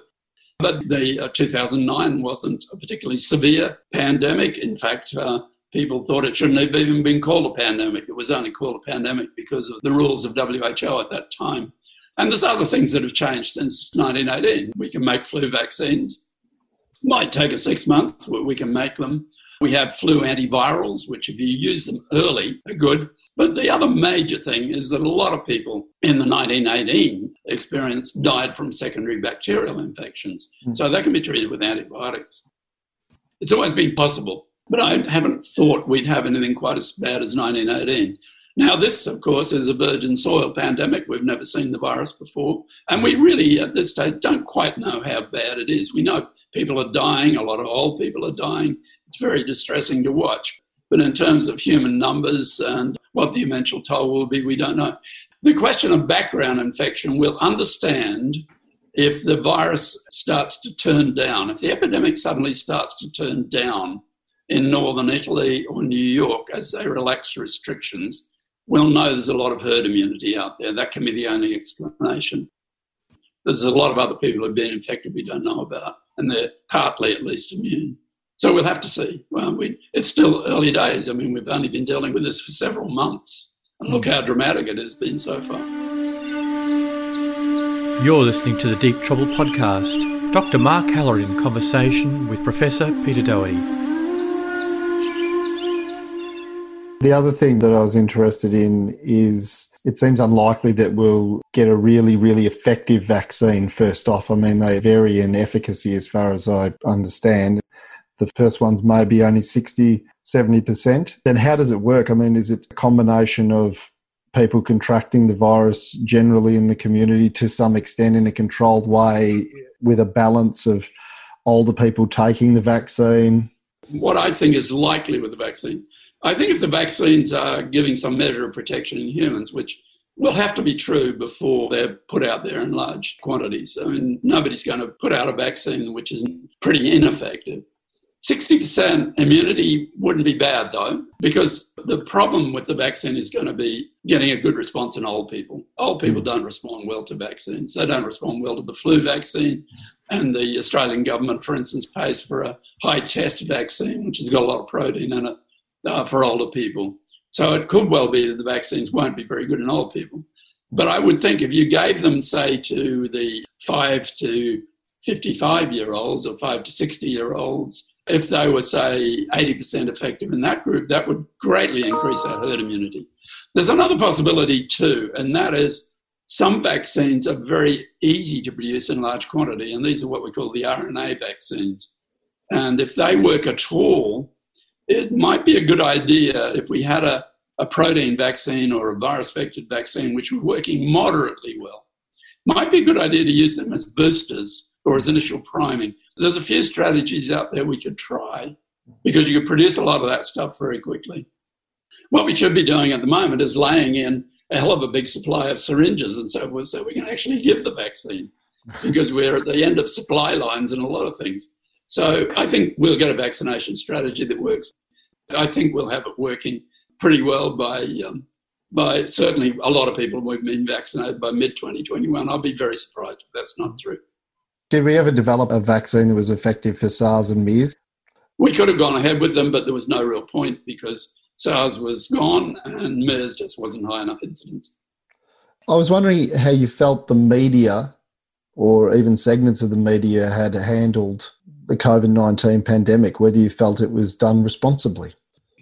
But the uh, 2009 wasn't a particularly severe pandemic. In fact, uh, people thought it shouldn't have even been called a pandemic. It was only called a pandemic because of the rules of WHO at that time. And there's other things that have changed since 1918. We can make flu vaccines. Might take us six months, but we can make them. We have flu antivirals, which if you use them early are good. But the other major thing is that a lot of people in the 1918 experience died from secondary bacterial infections. Mm. So they can be treated with antibiotics. It's always been possible, but I haven't thought we'd have anything quite as bad as 1918. Now, this, of course, is a virgin soil pandemic. We've never seen the virus before. And we really, at this stage, don't quite know how bad it is. We know people are dying, a lot of old people are dying. It's very distressing to watch. But in terms of human numbers and what the eventual toll will be, we don't know. The question of background infection, we'll understand if the virus starts to turn down. If the epidemic suddenly starts to turn down in northern Italy or New York as they relax restrictions, we'll know there's a lot of herd immunity out there. That can be the only explanation. There's a lot of other people who've been infected we don't know about, and they're partly at least immune. So we'll have to see. Well, we, it's still early days. I mean, we've only been dealing with this for several months. And look hmm. how dramatic it has been so far. You're listening to the Deep Trouble podcast. Dr. Mark Halloran in conversation with Professor Peter Doherty. The other thing that I was interested in is it seems unlikely that we'll get a really, really effective vaccine first off. I mean, they vary in efficacy as far as I understand the first one's maybe only 60, 70%, then how does it work? I mean, is it a combination of people contracting the virus generally in the community to some extent in a controlled way with a balance of older people taking the vaccine? What I think is likely with the vaccine, I think if the vaccines are giving some measure of protection in humans, which will have to be true before they're put out there in large quantities. I mean, nobody's going to put out a vaccine which is pretty ineffective. 60% immunity wouldn't be bad though, because the problem with the vaccine is going to be getting a good response in old people. Old people mm. don't respond well to vaccines. They don't respond well to the flu vaccine. And the Australian government, for instance, pays for a high test vaccine, which has got a lot of protein in it uh, for older people. So it could well be that the vaccines won't be very good in old people. But I would think if you gave them, say, to the five to 55 year olds or five to 60 year olds, if they were, say, 80% effective in that group, that would greatly increase our herd immunity. There's another possibility too, and that is some vaccines are very easy to produce in large quantity, and these are what we call the RNA vaccines. And if they work at all, it might be a good idea if we had a, a protein vaccine or a virus vectored vaccine which were working moderately well. Might be a good idea to use them as boosters or as initial priming. There's a few strategies out there we could try because you could produce a lot of that stuff very quickly. What we should be doing at the moment is laying in a hell of a big supply of syringes and so forth so we can actually give the vaccine because we're at the end of supply lines and a lot of things. So I think we'll get a vaccination strategy that works. I think we'll have it working pretty well by um, by certainly a lot of people will have been vaccinated by mid 2021. I'll be very surprised if that's not true. Did we ever develop a vaccine that was effective for SARS and MERS? We could have gone ahead with them, but there was no real point because SARS was gone and MERS just wasn't high enough incidence. I was wondering how you felt the media or even segments of the media had handled the COVID 19 pandemic, whether you felt it was done responsibly.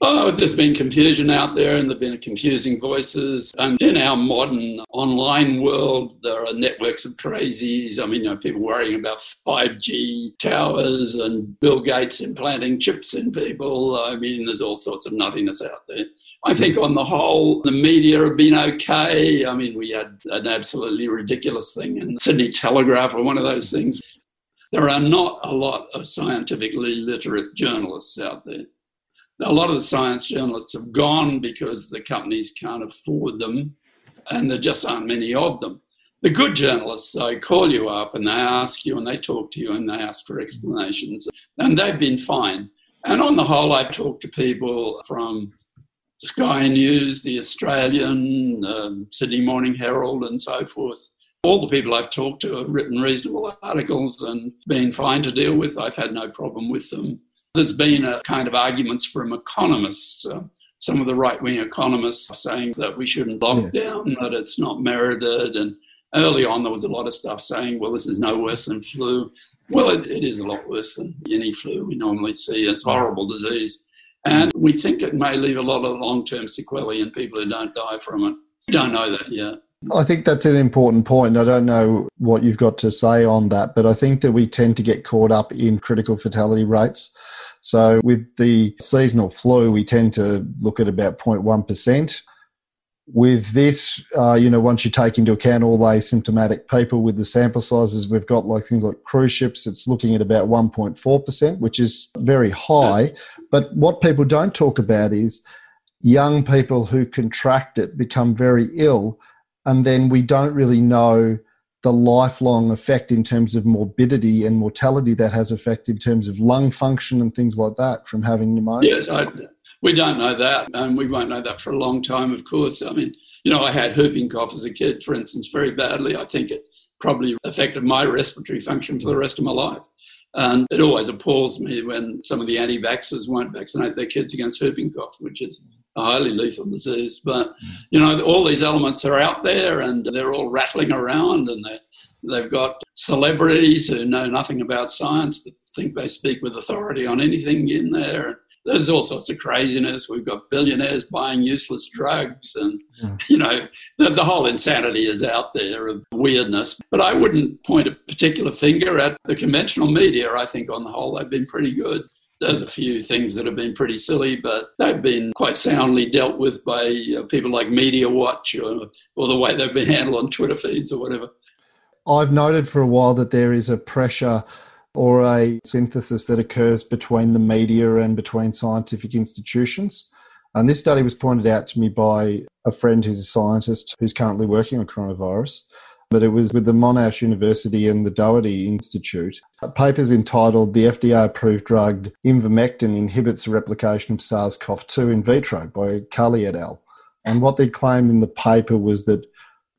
Oh, there's been confusion out there and there have been confusing voices. And in our modern online world, there are networks of crazies. I mean, you know, people worrying about 5G towers and Bill Gates implanting chips in people. I mean, there's all sorts of nuttiness out there. I mm-hmm. think on the whole, the media have been okay. I mean, we had an absolutely ridiculous thing in the Sydney Telegraph or one of those mm-hmm. things. There are not a lot of scientifically literate journalists out there a lot of the science journalists have gone because the companies can't afford them and there just aren't many of them. The good journalists, they call you up and they ask you and they talk to you and they ask for explanations, and they've been fine. And on the whole, I've talked to people from Sky News, The Australian, um, Sydney Morning Herald, and so forth. All the people I've talked to have written reasonable articles and been fine to deal with. I've had no problem with them. There's been a kind of arguments from economists. Uh, some of the right wing economists saying that we shouldn't lock yes. down, that it's not merited. And early on, there was a lot of stuff saying, well, this is no worse than flu. Well, it, it is a lot worse than any flu we normally see. It's a horrible disease. And we think it may leave a lot of long term sequelae in people who don't die from it. We don't know that yet. I think that's an important point. I don't know what you've got to say on that, but I think that we tend to get caught up in critical fatality rates. So with the seasonal flu, we tend to look at about 0.1%. With this, uh, you know, once you take into account all asymptomatic people with the sample sizes we've got, like things like cruise ships, it's looking at about 1.4%, which is very high. But what people don't talk about is young people who contract it become very ill, and then we don't really know the lifelong effect in terms of morbidity and mortality that has effect in terms of lung function and things like that from having pneumonia? Yes, I, we don't know that, and we won't know that for a long time, of course. I mean, you know, I had whooping cough as a kid, for instance, very badly. I think it probably affected my respiratory function for the rest of my life. And it always appalls me when some of the anti vaxxers won't vaccinate their kids against whooping cough, which is a highly lethal disease. But, you know, all these elements are out there and they're all rattling around and they've got celebrities who know nothing about science but think they speak with authority on anything in there. There's all sorts of craziness. We've got billionaires buying useless drugs, and yeah. you know the, the whole insanity is out there of weirdness. But I wouldn't point a particular finger at the conventional media. I think on the whole they've been pretty good. There's a few things that have been pretty silly, but they've been quite soundly dealt with by uh, people like Media Watch or, or the way they've been handled on Twitter feeds or whatever. I've noted for a while that there is a pressure or a synthesis that occurs between the media and between scientific institutions. And this study was pointed out to me by a friend who's a scientist who's currently working on coronavirus. But it was with the Monash University and the Doherty Institute. Paper's entitled The FDA Approved Drug Ivermectin Inhibits the Replication of SARS CoV 2 in Vitro by Caly et al. And what they claimed in the paper was that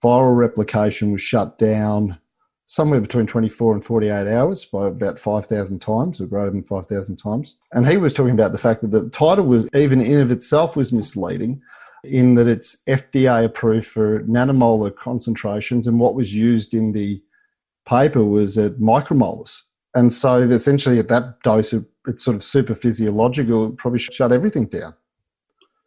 viral replication was shut down somewhere between 24 and 48 hours by about 5,000 times or greater than 5,000 times. And he was talking about the fact that the title was even in of itself was misleading in that it's FDA approved for nanomolar concentrations and what was used in the paper was at micromolars. And so essentially at that dose, it's sort of super physiological, it probably shut everything down.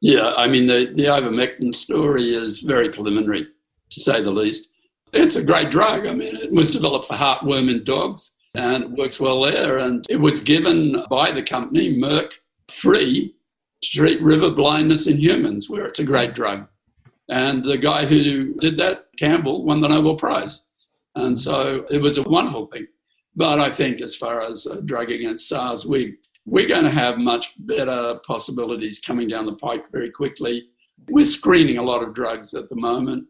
Yeah, I mean, the, the ivermectin story is very preliminary, to say the least. It's a great drug. I mean, it was developed for heartworm in dogs and it works well there. And it was given by the company, Merck, free to treat river blindness in humans, where it's a great drug. And the guy who did that, Campbell, won the Nobel Prize. And so it was a wonderful thing. But I think as far as a drug against SARS, we, we're going to have much better possibilities coming down the pike very quickly. We're screening a lot of drugs at the moment.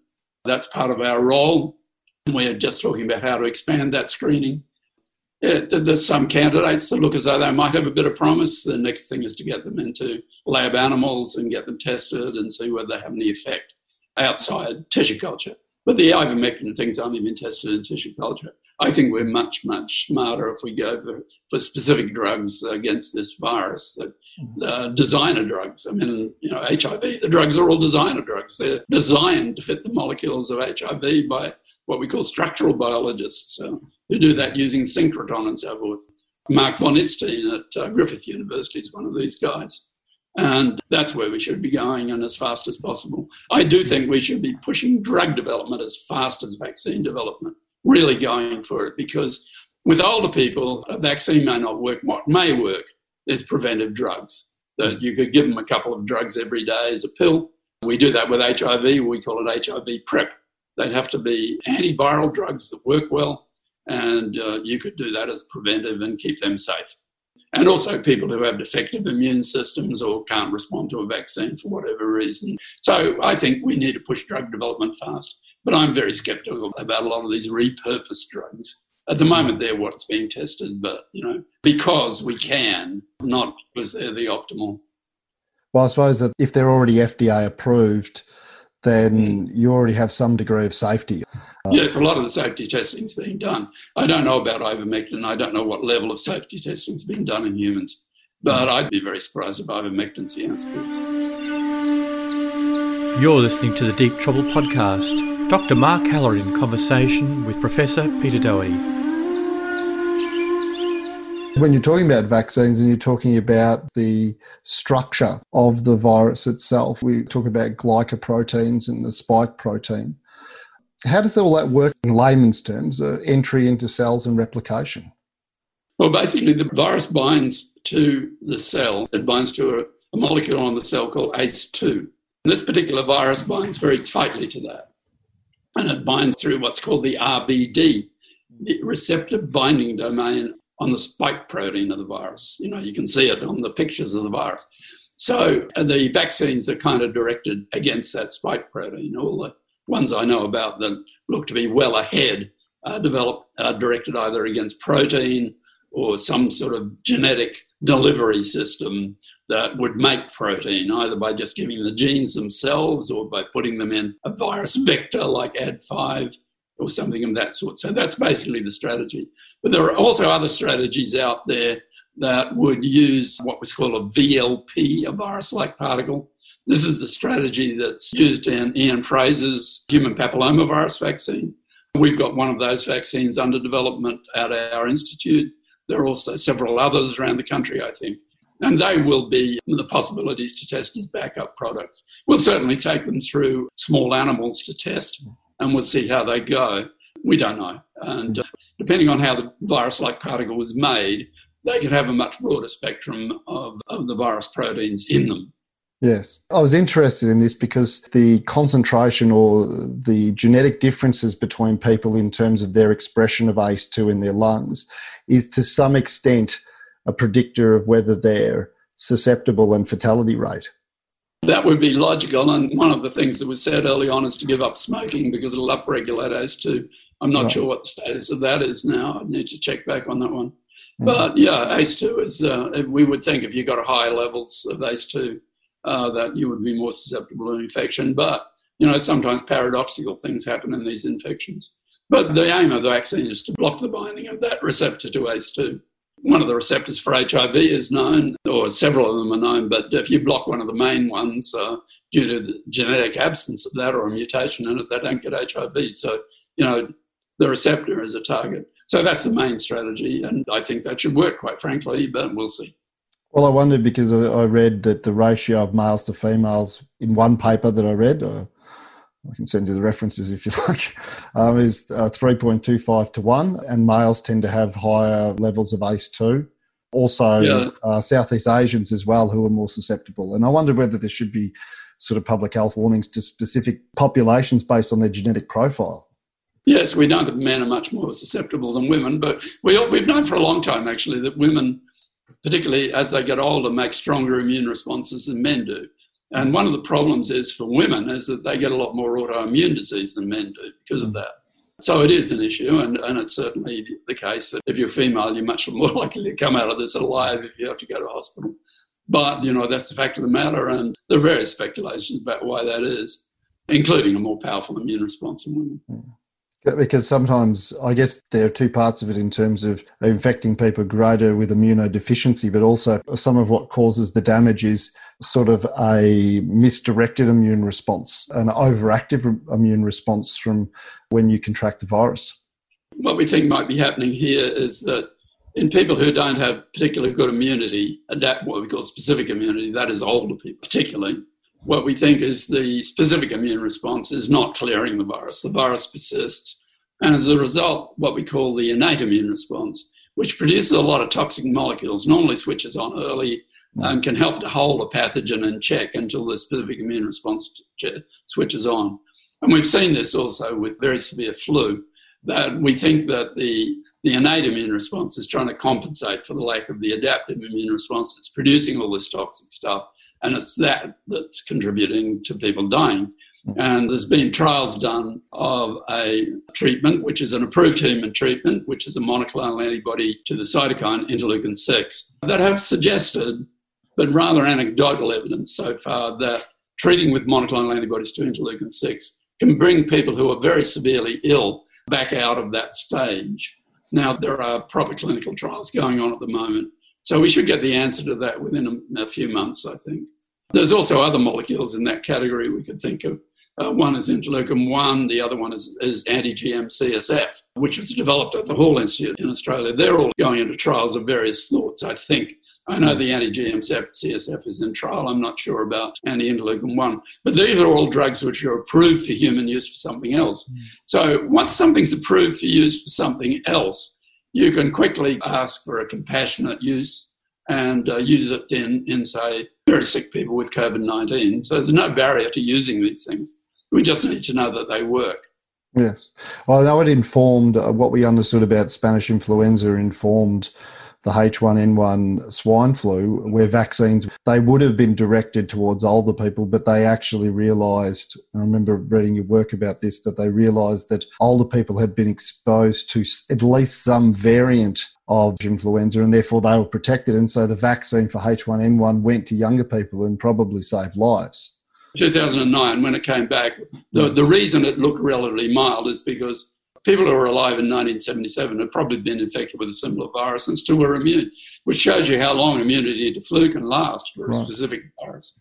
That's part of our role. We're just talking about how to expand that screening. It, there's some candidates that look as though they might have a bit of promise. The next thing is to get them into lab animals and get them tested and see whether they have any effect outside tissue culture. But the ivermectin thing's only been tested in tissue culture. I think we're much, much smarter if we go for, for specific drugs against this virus, that uh, designer drugs. I mean, you know, HIV, the drugs are all designer drugs. They're designed to fit the molecules of HIV by what we call structural biologists who do that using synchrotron and so forth. Mark von Itzstein at uh, Griffith University is one of these guys. And that's where we should be going and as fast as possible. I do think we should be pushing drug development as fast as vaccine development, really going for it because with older people, a vaccine may not work. What may work is preventive drugs. That you could give them a couple of drugs every day as a pill. We do that with HIV. We call it HIV PrEP. They'd have to be antiviral drugs that work well, and uh, you could do that as preventive and keep them safe. And also people who have defective immune systems or can't respond to a vaccine for whatever reason. So I think we need to push drug development fast. But I'm very skeptical about a lot of these repurposed drugs. At the moment, they're what's being tested, but you know, because we can, not because they're the optimal. Well, I suppose that if they're already FDA approved, then mm. you already have some degree of safety. Uh, yes, a lot of the safety testing's been done. I don't know about ivermectin. I don't know what level of safety testing's been done in humans, but I'd be very surprised if ivermectin's the answer. You're listening to the Deep Trouble podcast. Dr. Mark Halloran in conversation with Professor Peter Doherty when you're talking about vaccines and you're talking about the structure of the virus itself, we talk about glycoproteins and the spike protein. How does all that work in layman's terms, uh, entry into cells and replication? Well, basically, the virus binds to the cell. It binds to a, a molecule on the cell called ACE2. And this particular virus binds very tightly to that. And it binds through what's called the RBD, the receptor binding domain on the spike protein of the virus. You know, you can see it on the pictures of the virus. So uh, the vaccines are kind of directed against that spike protein. All the ones I know about that look to be well ahead are developed, are directed either against protein or some sort of genetic delivery system that would make protein, either by just giving the genes themselves or by putting them in a virus vector like Ad5 or something of that sort. So that's basically the strategy. But there are also other strategies out there that would use what was called a VLP, a virus like particle. This is the strategy that's used in Ian Frazer's human papillomavirus vaccine. We've got one of those vaccines under development at our institute. There are also several others around the country, I think. And they will be the possibilities to test as backup products. We'll certainly take them through small animals to test and we'll see how they go. We don't know. And uh, depending on how the virus like particle was made, they could have a much broader spectrum of, of the virus proteins in them. Yes. I was interested in this because the concentration or the genetic differences between people in terms of their expression of ACE2 in their lungs is to some extent a predictor of whether they're susceptible and fatality rate. That would be logical. And one of the things that was said early on is to give up smoking because it'll upregulate ACE2. I'm not right. sure what the status of that is now. I need to check back on that one. Mm-hmm. But yeah, ACE2 is, uh, we would think if you got higher levels of ACE2, uh, that you would be more susceptible to infection. But, you know, sometimes paradoxical things happen in these infections. But the aim of the vaccine is to block the binding of that receptor to ACE2. One of the receptors for HIV is known, or several of them are known, but if you block one of the main ones uh, due to the genetic absence of that or a mutation in it, they don't get HIV. So, you know, the receptor is a target. So that's the main strategy, and I think that should work, quite frankly, but we'll see. Well, I wondered because I read that the ratio of males to females in one paper that I read, uh, I can send you the references if you like, um, is uh, 3.25 to 1, and males tend to have higher levels of ACE2. Also, yeah. uh, Southeast Asians as well, who are more susceptible. And I wonder whether there should be sort of public health warnings to specific populations based on their genetic profile. Yes, we know that men are much more susceptible than women, but we, we've known for a long time actually that women, particularly as they get older, make stronger immune responses than men do. And one of the problems is for women is that they get a lot more autoimmune disease than men do because of mm. that. So it is an issue, and, and it's certainly the case that if you're female, you're much more likely to come out of this alive if you have to go to hospital. But, you know, that's the fact of the matter, and there are various speculations about why that is, including a more powerful immune response in women. Mm. Because sometimes I guess there are two parts of it in terms of infecting people greater with immunodeficiency, but also some of what causes the damage is sort of a misdirected immune response, an overactive immune response from when you contract the virus. What we think might be happening here is that in people who don't have particularly good immunity, adapt what we call specific immunity, that is older people particularly, what we think is the specific immune response is not clearing the virus. The virus persists. And as a result, what we call the innate immune response, which produces a lot of toxic molecules, normally switches on early mm. and can help to hold a pathogen in check until the specific immune response switches on. And we've seen this also with very severe flu, that we think that the, the innate immune response is trying to compensate for the lack of the adaptive immune response that's producing all this toxic stuff and it's that that's contributing to people dying. And there's been trials done of a treatment, which is an approved human treatment, which is a monoclonal antibody to the cytokine interleukin 6, that have suggested, but rather anecdotal evidence so far, that treating with monoclonal antibodies to interleukin 6 can bring people who are very severely ill back out of that stage. Now, there are proper clinical trials going on at the moment so we should get the answer to that within a, a few months, I think. There's also other molecules in that category we could think of. Uh, one is interleukin 1, the other one is, is anti GM CSF, which was developed at the Hall Institute in Australia. They're all going into trials of various sorts, I think. I know the anti GM CSF is in trial. I'm not sure about anti interleukin 1. But these are all drugs which are approved for human use for something else. Mm. So once something's approved for use for something else, you can quickly ask for a compassionate use and uh, use it in, in, say, very sick people with COVID 19. So there's no barrier to using these things. We just need to know that they work. Yes. Well, I know it informed uh, what we understood about Spanish influenza, informed the H1N1 swine flu, where vaccines they would have been directed towards older people, but they actually realised. I remember reading your work about this that they realised that older people had been exposed to at least some variant of influenza, and therefore they were protected. And so the vaccine for H1N1 went to younger people and probably saved lives. 2009, when it came back, the, the reason it looked relatively mild is because people who were alive in 1977 had probably been infected with a similar virus and still were immune, which shows you how long immunity to flu can last for a specific virus.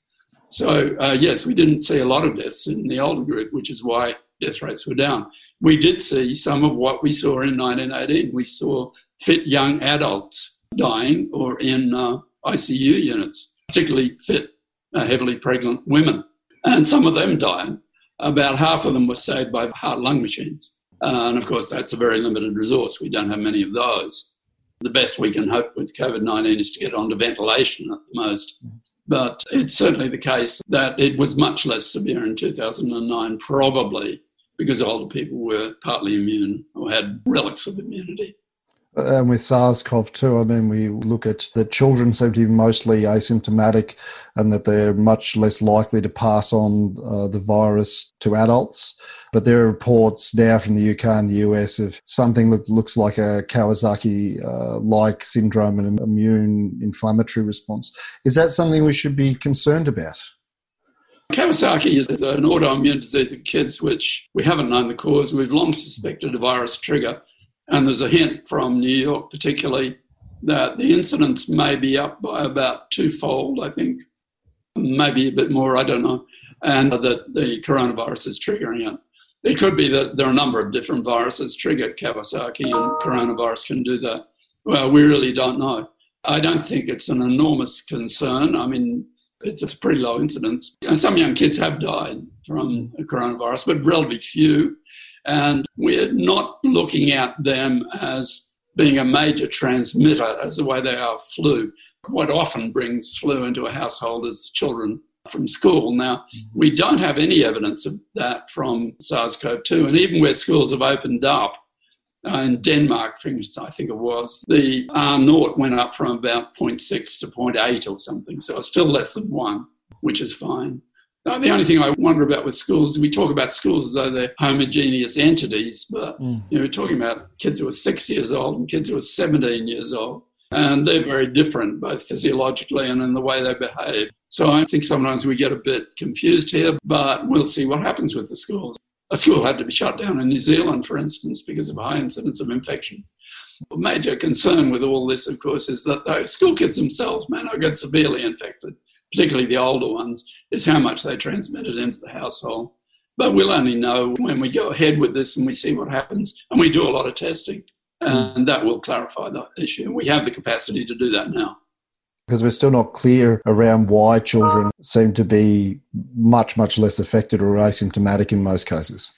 So, uh, yes, we didn't see a lot of deaths in the older group, which is why death rates were down. We did see some of what we saw in 1918. We saw fit young adults dying or in uh, ICU units, particularly fit, uh, heavily pregnant women. And some of them died. About half of them were saved by heart lung machines. And of course, that's a very limited resource. We don't have many of those. The best we can hope with COVID 19 is to get onto ventilation at the most. But it's certainly the case that it was much less severe in 2009, probably because older people were partly immune or had relics of immunity. And with SARS CoV 2, I mean, we look at that children seem to be mostly asymptomatic and that they're much less likely to pass on uh, the virus to adults. But there are reports now from the UK and the US of something that looks like a Kawasaki uh, like syndrome and an immune inflammatory response. Is that something we should be concerned about? Kawasaki is an autoimmune disease in kids, which we haven't known the cause. We've long suspected a virus trigger. And there's a hint from New York, particularly, that the incidence may be up by about twofold, I think, maybe a bit more, I don't know, and that the coronavirus is triggering it. It could be that there are a number of different viruses trigger Kawasaki, and coronavirus can do that. Well, we really don't know. I don't think it's an enormous concern. I mean, it's a pretty low incidence. And Some young kids have died from coronavirus, but relatively few. And we're not looking at them as being a major transmitter as the way they are flu. What often brings flu into a household is children from school. Now, we don't have any evidence of that from SARS CoV 2. And even where schools have opened up, uh, in Denmark, for instance, I think it was, the R naught went up from about 0.6 to 0.8 or something. So it's still less than one, which is fine. Now, the only thing I wonder about with schools, we talk about schools as though they're homogeneous entities, but mm. you know, we're talking about kids who are six years old and kids who are 17 years old. And they're very different, both physiologically and in the way they behave. So I think sometimes we get a bit confused here, but we'll see what happens with the schools. A school had to be shut down in New Zealand, for instance, because of high incidence of infection. A major concern with all this, of course, is that those school kids themselves may not get severely infected, particularly the older ones, is how much they transmitted into the household. But we'll only know when we go ahead with this and we see what happens. And we do a lot of testing, and that will clarify the issue. We have the capacity to do that now because we're still not clear around why children seem to be much, much less affected or asymptomatic in most cases.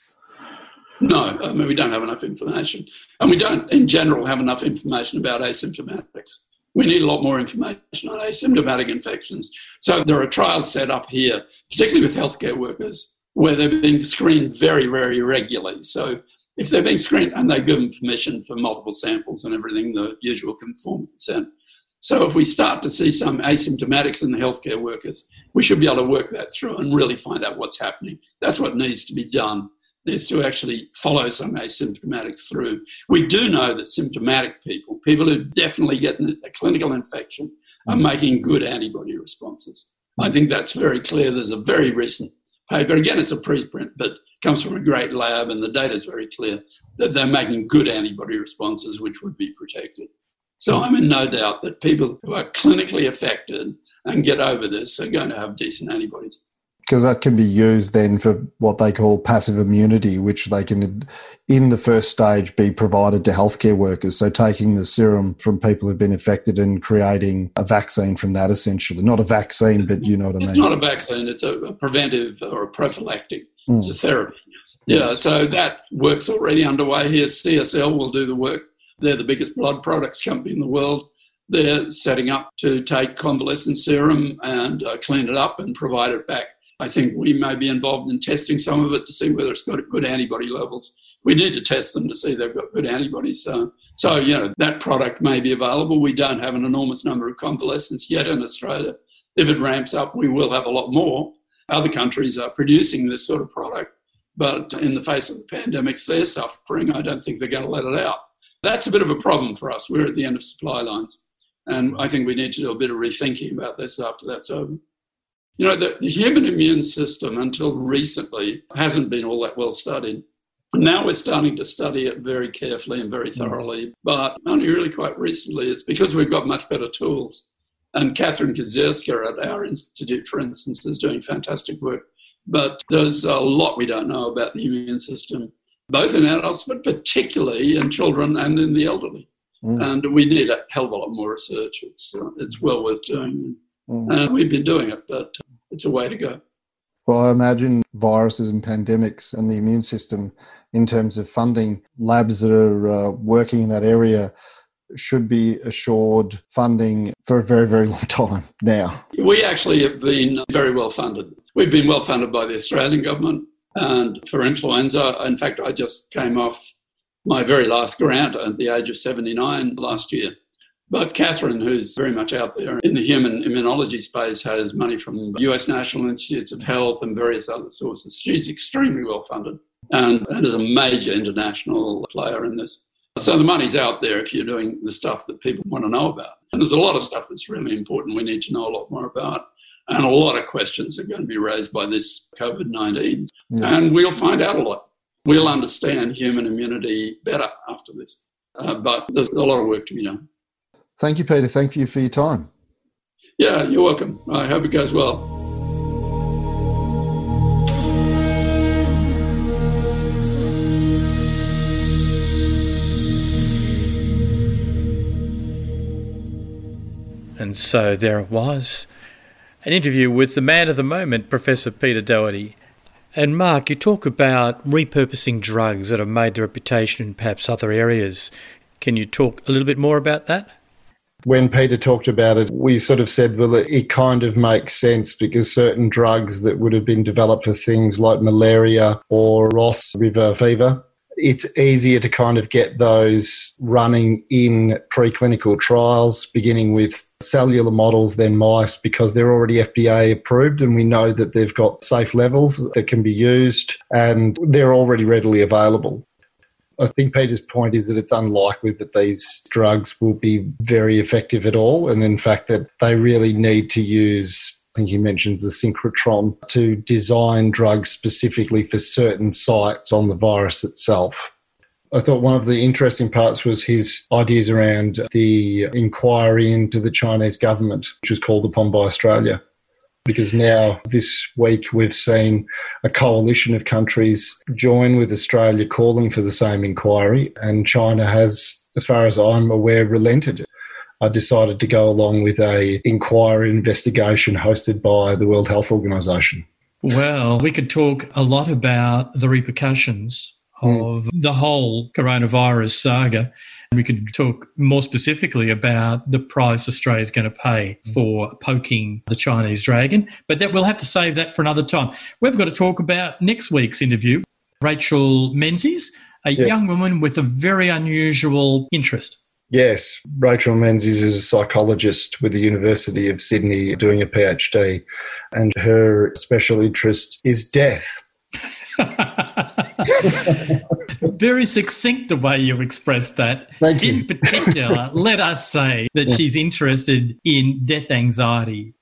No, I mean, we don't have enough information. And we don't, in general, have enough information about asymptomatics. We need a lot more information on asymptomatic infections. So there are trials set up here, particularly with healthcare workers, where they're being screened very, very regularly. So if they're being screened and they give them permission for multiple samples and everything, the usual conformed consent, so if we start to see some asymptomatics in the healthcare workers, we should be able to work that through and really find out what's happening. That's what needs to be done, is to actually follow some asymptomatics through. We do know that symptomatic people, people who definitely get a clinical infection, are mm. making good antibody responses. I think that's very clear. There's a very recent paper, again, it's a preprint, but comes from a great lab, and the data is very clear that they're making good antibody responses, which would be protected. So I'm in no doubt that people who are clinically affected and get over this are going to have decent antibodies. Because that can be used then for what they call passive immunity, which they can, in the first stage, be provided to healthcare workers. So taking the serum from people who've been affected and creating a vaccine from that, essentially. Not a vaccine, but you know what I mean. It's not a vaccine, it's a preventive or a prophylactic. Mm. It's a therapy. Yeah, so that work's already underway here. CSL will do the work they're the biggest blood products company in the world. They're setting up to take convalescent serum and uh, clean it up and provide it back. I think we may be involved in testing some of it to see whether it's got good antibody levels. We need to test them to see they've got good antibodies. So, so you know, that product may be available. We don't have an enormous number of convalescents yet in Australia. If it ramps up, we will have a lot more. Other countries are producing this sort of product, but in the face of the pandemics they're suffering, I don't think they're going to let it out. That's a bit of a problem for us. We're at the end of supply lines. And I think we need to do a bit of rethinking about this after that's over. You know, the, the human immune system until recently hasn't been all that well studied. Now we're starting to study it very carefully and very mm. thoroughly, but only really quite recently. It's because we've got much better tools. And Katherine Kedzierska at our institute, for instance, is doing fantastic work. But there's a lot we don't know about the immune system both in adults, but particularly in children and in the elderly. Mm. And we need a hell of a lot more research. It's, uh, it's well worth doing. Mm. And we've been doing it, but it's a way to go. Well, I imagine viruses and pandemics and the immune system, in terms of funding, labs that are uh, working in that area should be assured funding for a very, very long time now. We actually have been very well funded. We've been well funded by the Australian government and for influenza, in fact, I just came off my very last grant at the age of 79 last year. But Katherine, who's very much out there in the human immunology space, has money from US National Institutes of Health and various other sources. She's extremely well funded and, and is a major international player in this. So the money's out there if you're doing the stuff that people want to know about. And there's a lot of stuff that's really important we need to know a lot more about. And a lot of questions are going to be raised by this COVID 19. Yeah. And we'll find out a lot. We'll understand human immunity better after this. Uh, but there's a lot of work to be done. Thank you, Peter. Thank you for your time. Yeah, you're welcome. I hope it goes well. And so there it was an interview with the man of the moment, Professor Peter Doherty. And Mark, you talk about repurposing drugs that have made their reputation in perhaps other areas. Can you talk a little bit more about that? When Peter talked about it, we sort of said, well, it kind of makes sense because certain drugs that would have been developed for things like malaria or Ross River fever it's easier to kind of get those running in preclinical trials, beginning with cellular models than mice because they're already FDA approved and we know that they've got safe levels that can be used and they're already readily available. I think Peter's point is that it's unlikely that these drugs will be very effective at all, and in fact, that they really need to use I think he mentions the synchrotron to design drugs specifically for certain sites on the virus itself. I thought one of the interesting parts was his ideas around the inquiry into the Chinese government, which was called upon by Australia. Because now, this week, we've seen a coalition of countries join with Australia calling for the same inquiry, and China has, as far as I'm aware, relented. I decided to go along with a inquiry investigation hosted by the World Health Organization. Well, we could talk a lot about the repercussions mm. of the whole coronavirus saga. And We could talk more specifically about the price Australia is going to pay hmm. for poking the Chinese dragon, but that we'll have to save that for another time. We've got to talk about next week's interview. Rachel Menzies, a yeah. young woman with a very unusual interest. Yes, Rachel Menzies is a psychologist with the University of Sydney doing a PhD, and her special interest is death. Very succinct the way you've expressed that. Thank you. In particular, let us say that yeah. she's interested in death anxiety.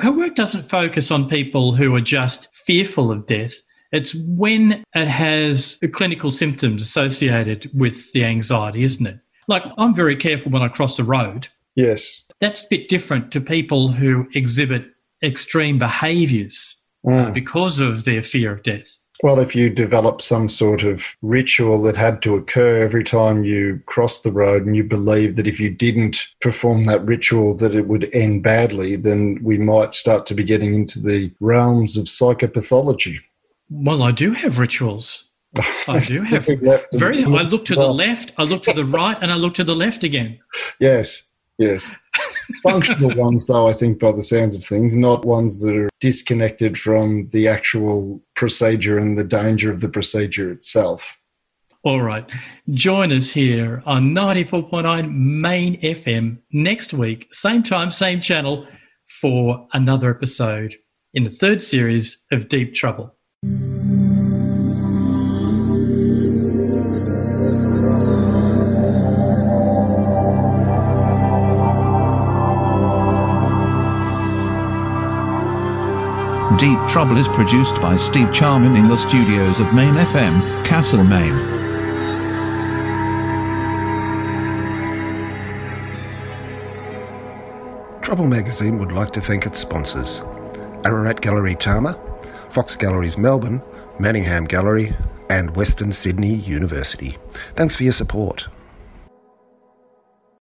Her work doesn't focus on people who are just fearful of death. It's when it has clinical symptoms associated with the anxiety, isn't it? Like, I'm very careful when I cross the road. Yes. That's a bit different to people who exhibit extreme behaviors mm. uh, because of their fear of death. Well, if you develop some sort of ritual that had to occur every time you crossed the road and you believe that if you didn't perform that ritual that it would end badly, then we might start to be getting into the realms of psychopathology. Well, I do have rituals. I do have very. I look to the left, I look to the right, and I look to the left again. Yes, yes. Functional ones, though, I think, by the sounds of things, not ones that are disconnected from the actual procedure and the danger of the procedure itself. All right. Join us here on 94.9 Main FM next week, same time, same channel, for another episode in the third series of Deep Trouble. Deep Trouble is produced by Steve Charman in the studios of Main FM, Castlemaine. Trouble magazine would like to thank its sponsors Ararat Gallery Tama, Fox Galleries Melbourne, Manningham Gallery, and Western Sydney University. Thanks for your support.